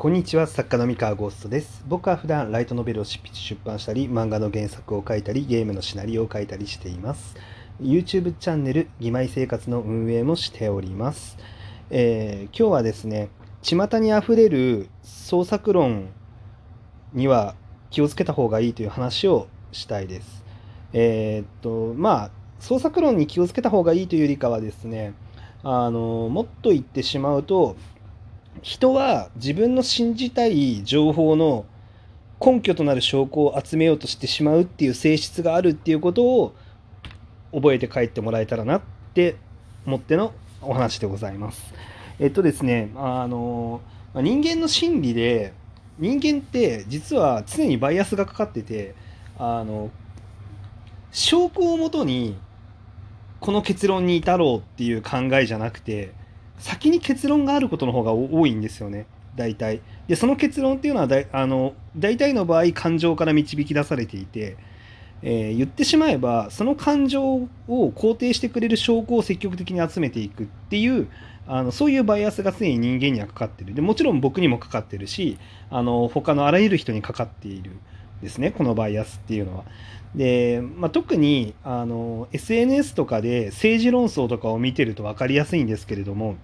こんにちは作家の三河ゴーストです。僕は普段ライトノベルを執筆出版したり漫画の原作を書いたりゲームのシナリオを書いたりしています。YouTube チャンネル「義妹生活」の運営もしております、えー、今日はですね巷にあふれる創作論には気をつけた方がいいという話をしたいです。えー、っとまあ創作論に気をつけた方がいいというよりかはですねあのもっと言ってしまうと人は自分の信じたい情報の根拠となる証拠を集めようとしてしまうっていう性質があるっていうことを覚えて帰ってもらえたらなって思ってのお話でございます。えっとですね、あの人間の心理で人間って実は常にバイアスがかかっててあの証拠をもとにこの結論に至ろうっていう考えじゃなくて先に結論があることの方が多いんですよね。大体。でその結論っていうのはだあの大体の場合感情から導き出されていて、えー、言ってしまえばその感情を肯定してくれる証拠を積極的に集めていくっていうあのそういうバイアスが常に人間にはかかってる。でもちろん僕にもかかってるしあの他のあらゆる人にかかっているですねこのバイアスっていうのは。で、まあ、特にあの SNS とかで政治論争とかを見てると分かりやすいんですけれども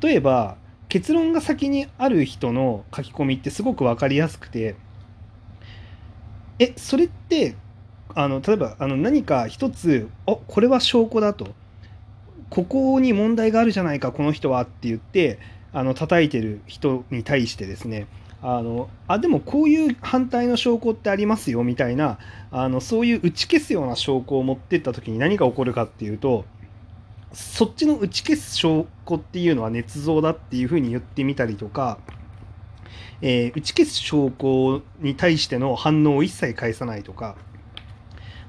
例えば結論が先にある人の書き込みってすごく分かりやすくてえそれってあの例えばあの何か一つあこれは証拠だと。ここに問題があるじゃないかこの人はって言ってあの叩いてる人に対してですね。あのあでもこういう反対の証拠ってありますよみたいなあのそういう打ち消すような証拠を持ってった時に何が起こるかっていうとそっちの打ち消す証拠っていうのは捏造だっていうふうに言ってみたりとか、えー、打ち消す証拠に対しての反応を一切返さないとか、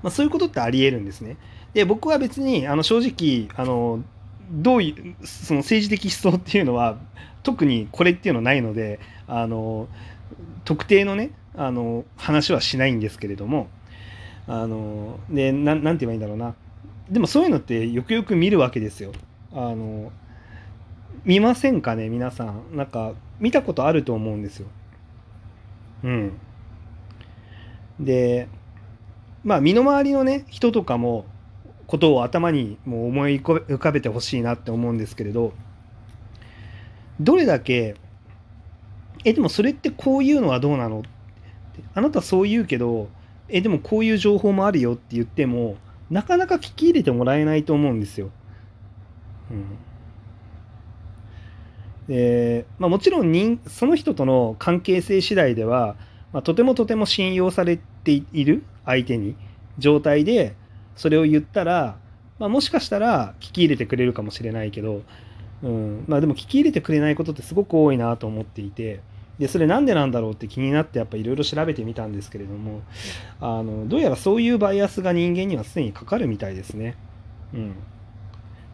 まあ、そういうことってありえるんですね。で僕は別にあの正直あのどういうその政治的思想っていうのは特にこれっていうのはないのであの特定のねあの話はしないんですけれどもあのでななんて言えばいいんだろうなでもそういうのってよくよく見るわけですよ。あの見ませんかね皆さん。なんか見たことあると思うんですよ。うん。でまあ身の回りのね人とかもことを頭にもう思い浮かべてほしいなって思うんですけれどどれだけえでもそれってこういうのはどうなの？あなたそう言うけどえでもこういう情報もあるよって言ってもなかなか聞き入れてもらえないと思うんですよ。うん、でまあ、もちろん人その人との関係性次第では、まあ、とてもとても信用されている相手に状態でそれを言ったら、まあ、もしかしたら聞き入れてくれるかもしれないけど、うんまあ、でも聞き入れてくれないことってすごく多いなと思っていて。でそれなんでなんだろうって気になってやっぱいろいろ調べてみたんですけれどもあのどうやらそういうバイアスが人間にはすでにかかるみたいですね。うん、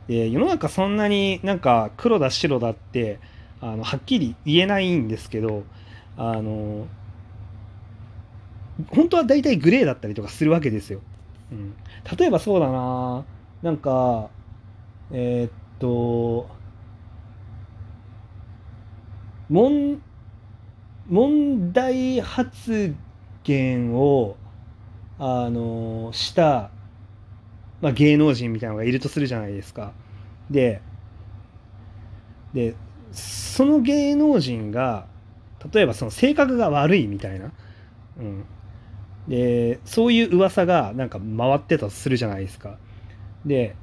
で世の中そんなになんか黒だ白だってあのはっきり言えないんですけどあの本当は大体グレーだったりとかするわけですよ。うん、例えばそうだななんかえー、っと問問題発言をあのした、まあ、芸能人みたいなのがいるとするじゃないですか。ででその芸能人が例えばその性格が悪いみたいな、うん、でそういう噂がなんか回ってたとするじゃないですか。で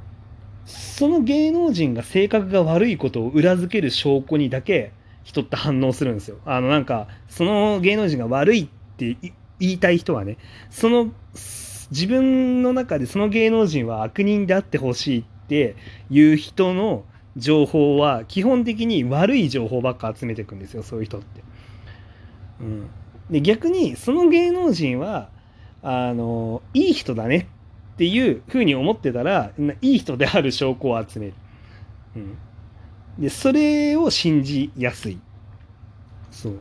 その芸能人が性格が悪いことを裏付ける証拠にだけ人って反応するんですよ。あのなんかその芸能人が悪いって言いたい人はねその自分の中でその芸能人は悪人であってほしいっていう人の情報は基本的に悪い情報ばっか集めていくんですよそういう人って。うん、で逆にその芸能人はあのいい人だねっていうふうに思ってたらいい人である証拠を集める。うんでそれを信じやすいそう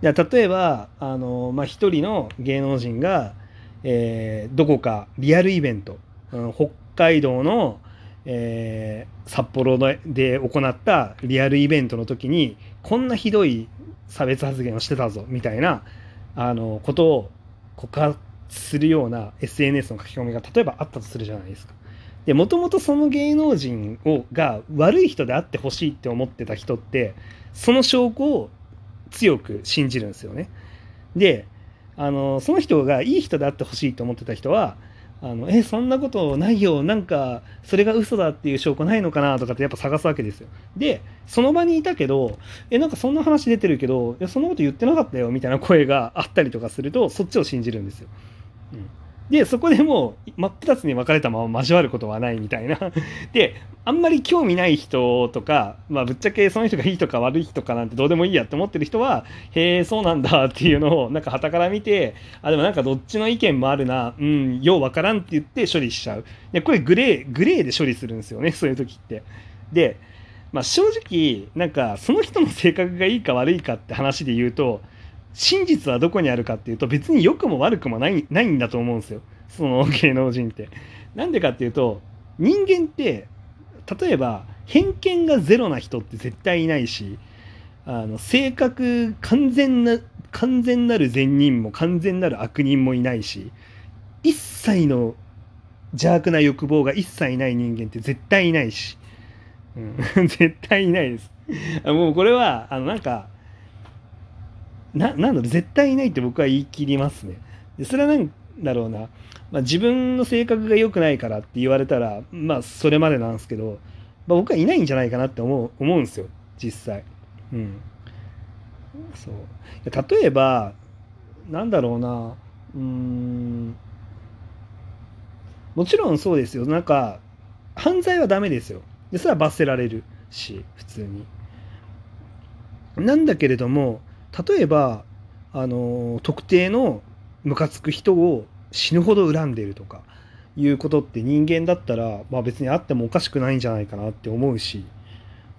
じゃ例えばあの、まあ、一人の芸能人が、えー、どこかリアルイベント、うん、北海道の、えー、札幌で行ったリアルイベントの時にこんなひどい差別発言をしてたぞみたいなあのことを告発するような SNS の書き込みが例えばあったとするじゃないですか。でもともとその芸能人をが悪い人であってほしいって思ってた人ってその証拠を強く信じるんですよね。であのその人がいい人であってほしいと思ってた人はあのえそんなことないよ。なんかそれが嘘だっていう証拠ないのかなとかってやっぱ探すわけですよ。でその場にいたけどえなんかそんな話出てるけどいやそんなこと言ってなかったよみたいな声があったりとかするとそっちを信じるんですよ、うん。でそこでもう真っ二つに分かれたまま交わることはないみたいな。であんまり興味ない人とか、まあ、ぶっちゃけその人がいいとか悪い人かなんてどうでもいいやって思ってる人はへえそうなんだっていうのをなんか傍から見てあでもなんかどっちの意見もあるなうんよう分からんって言って処理しちゃう。でこれグレーグレーで処理するんですよねそういう時って。で、まあ、正直なんかその人の性格がいいか悪いかって話で言うと真実はどこにあるかっていうと別に良くも悪くもないないんだと思うんですよその芸能人って。なんでかっていうと人間って例えば偏見がゼロな人って絶対いないしあの性格完全な完全なる善人も完全なる悪人もいないし一切の邪悪な欲望が一切ない人間って絶対いないし、うん、絶対いないです。もうこれはあのなんかななんだろう絶対いないって僕は言い切りますね。でそれは何だろうな、まあ、自分の性格が良くないからって言われたらまあそれまでなんですけど、まあ、僕はいないんじゃないかなって思う思うんですよ。実際。うん、そう。例えばなんだろうな。うん。もちろんそうですよ。なんか犯罪はダメですよ。でそれは罰せられるし普通に。なんだけれども例えばあの特定のムカつく人を死ぬほど恨んでいるとかいうことって人間だったら、まあ、別にあってもおかしくないんじゃないかなって思うし、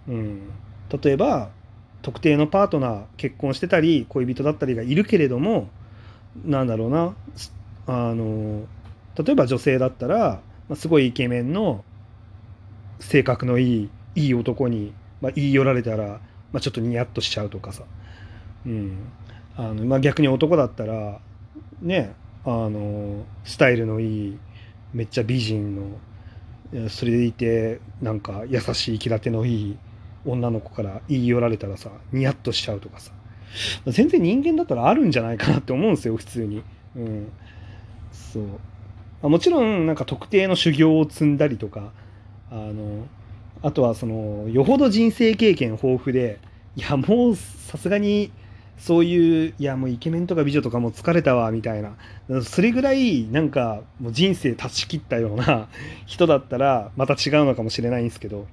うん、例えば特定のパートナー結婚してたり恋人だったりがいるけれどもなんだろうなあの例えば女性だったら、まあ、すごいイケメンの性格のいいいい男に、まあ、言い寄られたら、まあ、ちょっとニヤッとしちゃうとかさ。うん、あのまあ、逆に男だったらねあのスタイルのいいめっちゃ美人のそれでいてなんか優しい気立てのいい女の子から言い寄られたらさニヤッとしちゃうとかさ。全然人間だったらあるんじゃないかなって思うんですよ普通に。うん、そう。もちろんなんか特定の修行を積んだりとかあのあとはそのよほど人生経験豊富でいやもうさすがにそういういやもうイケメンとか美女とかも疲れたわみたいな。それぐらいなんかもう人生断ち切ったような人だったらまた違うのかもしれないんですけど。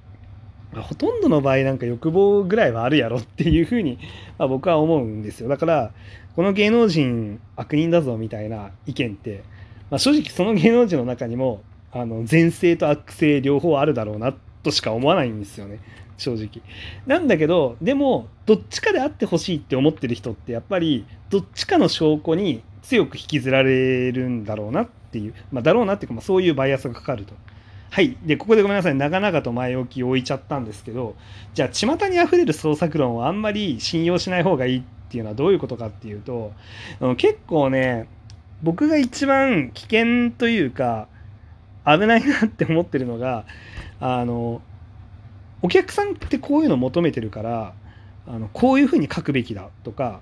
まほとんどの場合なんか欲望ぐらいはあるやろっていうふうに、まあ、僕は思うんですよ。だからこの芸能人悪人だぞみたいな意見って、まあ、正直その芸能人の中にもあの善性と悪性両方あるだろうなっとしか思わないんですよね。正直なんだけどでもどっちかであってほしいって思ってる人ってやっぱりどっちかの証拠に強く引きずられるんだろうなっていうまあだろうなっていうか、まあ、そういうバイアスがかかると。はいでここでごめんなさい長々と前置きを置いちゃったんですけどじゃあ巷にあふれる創作論をあんまり信用しない方がいいっていうのはどういうことかっていうと結構ね僕が一番危険というか危ないなって思ってるのがあのお客さんってこういうの求めてるからあのこういうふうに書くべきだとか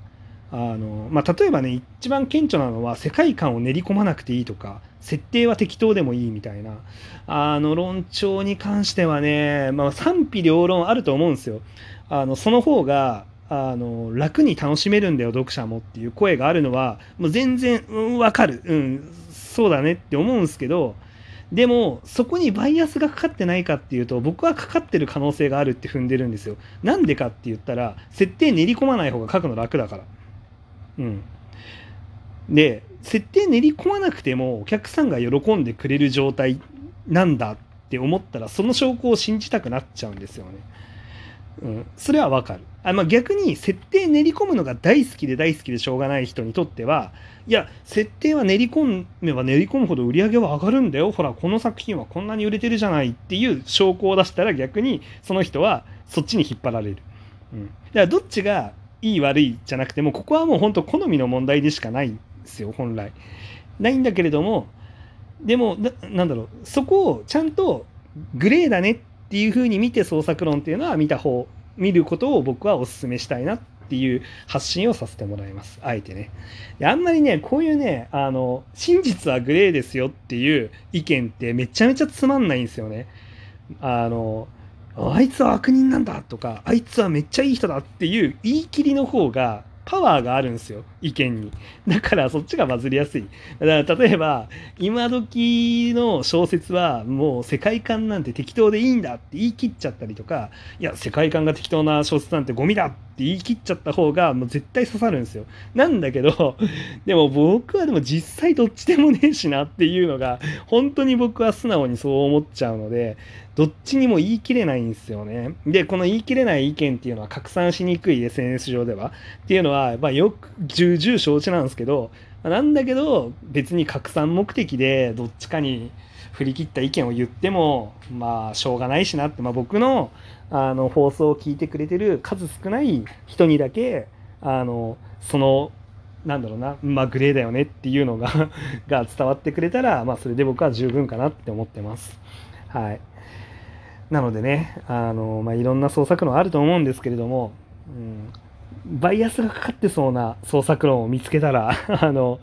あの、まあ、例えばね一番顕著なのは世界観を練り込まなくていいとか設定は適当でもいいみたいなあの論調に関してはね、まあ、賛否両論あると思うんですよ。あのその方があの楽に楽しめるんだよ読者もっていう声があるのはもう全然わ、うん、かる、うん、そうだねって思うんですけどでもそこにバイアスがかかってないかっていうと僕はかかってる可能性があるって踏んでるんですよ。なんでかって言ったら設定練り込まない方が書くの楽だから。うん。で設定練り込まなくてもお客さんが喜んでくれる状態なんだって思ったらその証拠を信じたくなっちゃうんですよね。うん、それはわかる。あまあ、逆に設定練り込むのが大好きで大好きでしょうがない人にとってはいや設定は練り込めば練り込むほど売り上げは上がるんだよほらこの作品はこんなに売れてるじゃないっていう証拠を出したら逆にその人はそっちに引っ張られる。うん、だからどっちがいい悪いじゃなくてもここはもう本当好みの問題でしかないんですよ本来。ないんだけれどもでもなんだろうそこをちゃんとグレーだねってていうふうに見て創作論っていうのは見た方見ることを僕はお勧めしたいなっていう発信をさせてもらいます。あえてね。であんまりね、こういうね、あの、真実はグレーですよっていう意見ってめちゃめちゃつまんないんですよね。あの、あいつは悪人なんだとか、あいつはめっちゃいい人だっていう言い切りの方がパワーがあるんですよ意見に。だからそっちがバズりやすい。だから例えば今時の小説はもう世界観なんて適当でいいんだって言い切っちゃったりとかいや世界観が適当な小説なんてゴミだって言い切っちゃった方がもう絶対刺さるんですよなんだけど でも僕はでも実際どっちでもねえしなっていうのが本当に僕は素直にそう思っちゃうのでどっちにも言い切れないんですよね。で、この言い切れない意見っていうのは拡散しにくい SNS 上ではっていうのは、まあ、よく重々承知なんですけど、なんだけど別に拡散目的でどっちかに振り切った意見を言ってもまあしょうがないしなって、まあ、僕のあの放送を聞いてくれてる数少ない人にだけあのそのなんだろうな、まあ、グレーだよねっていうのが が伝わってくれたら、まあ、それで僕は十分かなって思ってます。はい。なのでね、あの、まあ、いろんな創作論あると思うんですけれども、うん、バイアスがかかってそうな創作論を見つけたら、あの、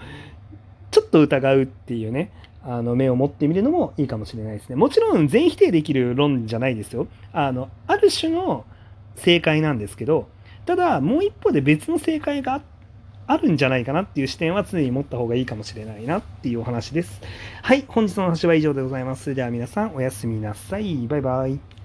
ちょっと疑うっていうね、あの目を持ってみるのもいいかもしれないですね。もちろん全否定できる論じゃないですよ。あの、ある種の正解なんですけど、ただもう一方で別の正解があ、あるんじゃないかなっていう視点は常に持った方がいいかもしれないなっていうお話です。はい、本日の話は以上でございます。では皆さんおやすみなさい。バイバイ。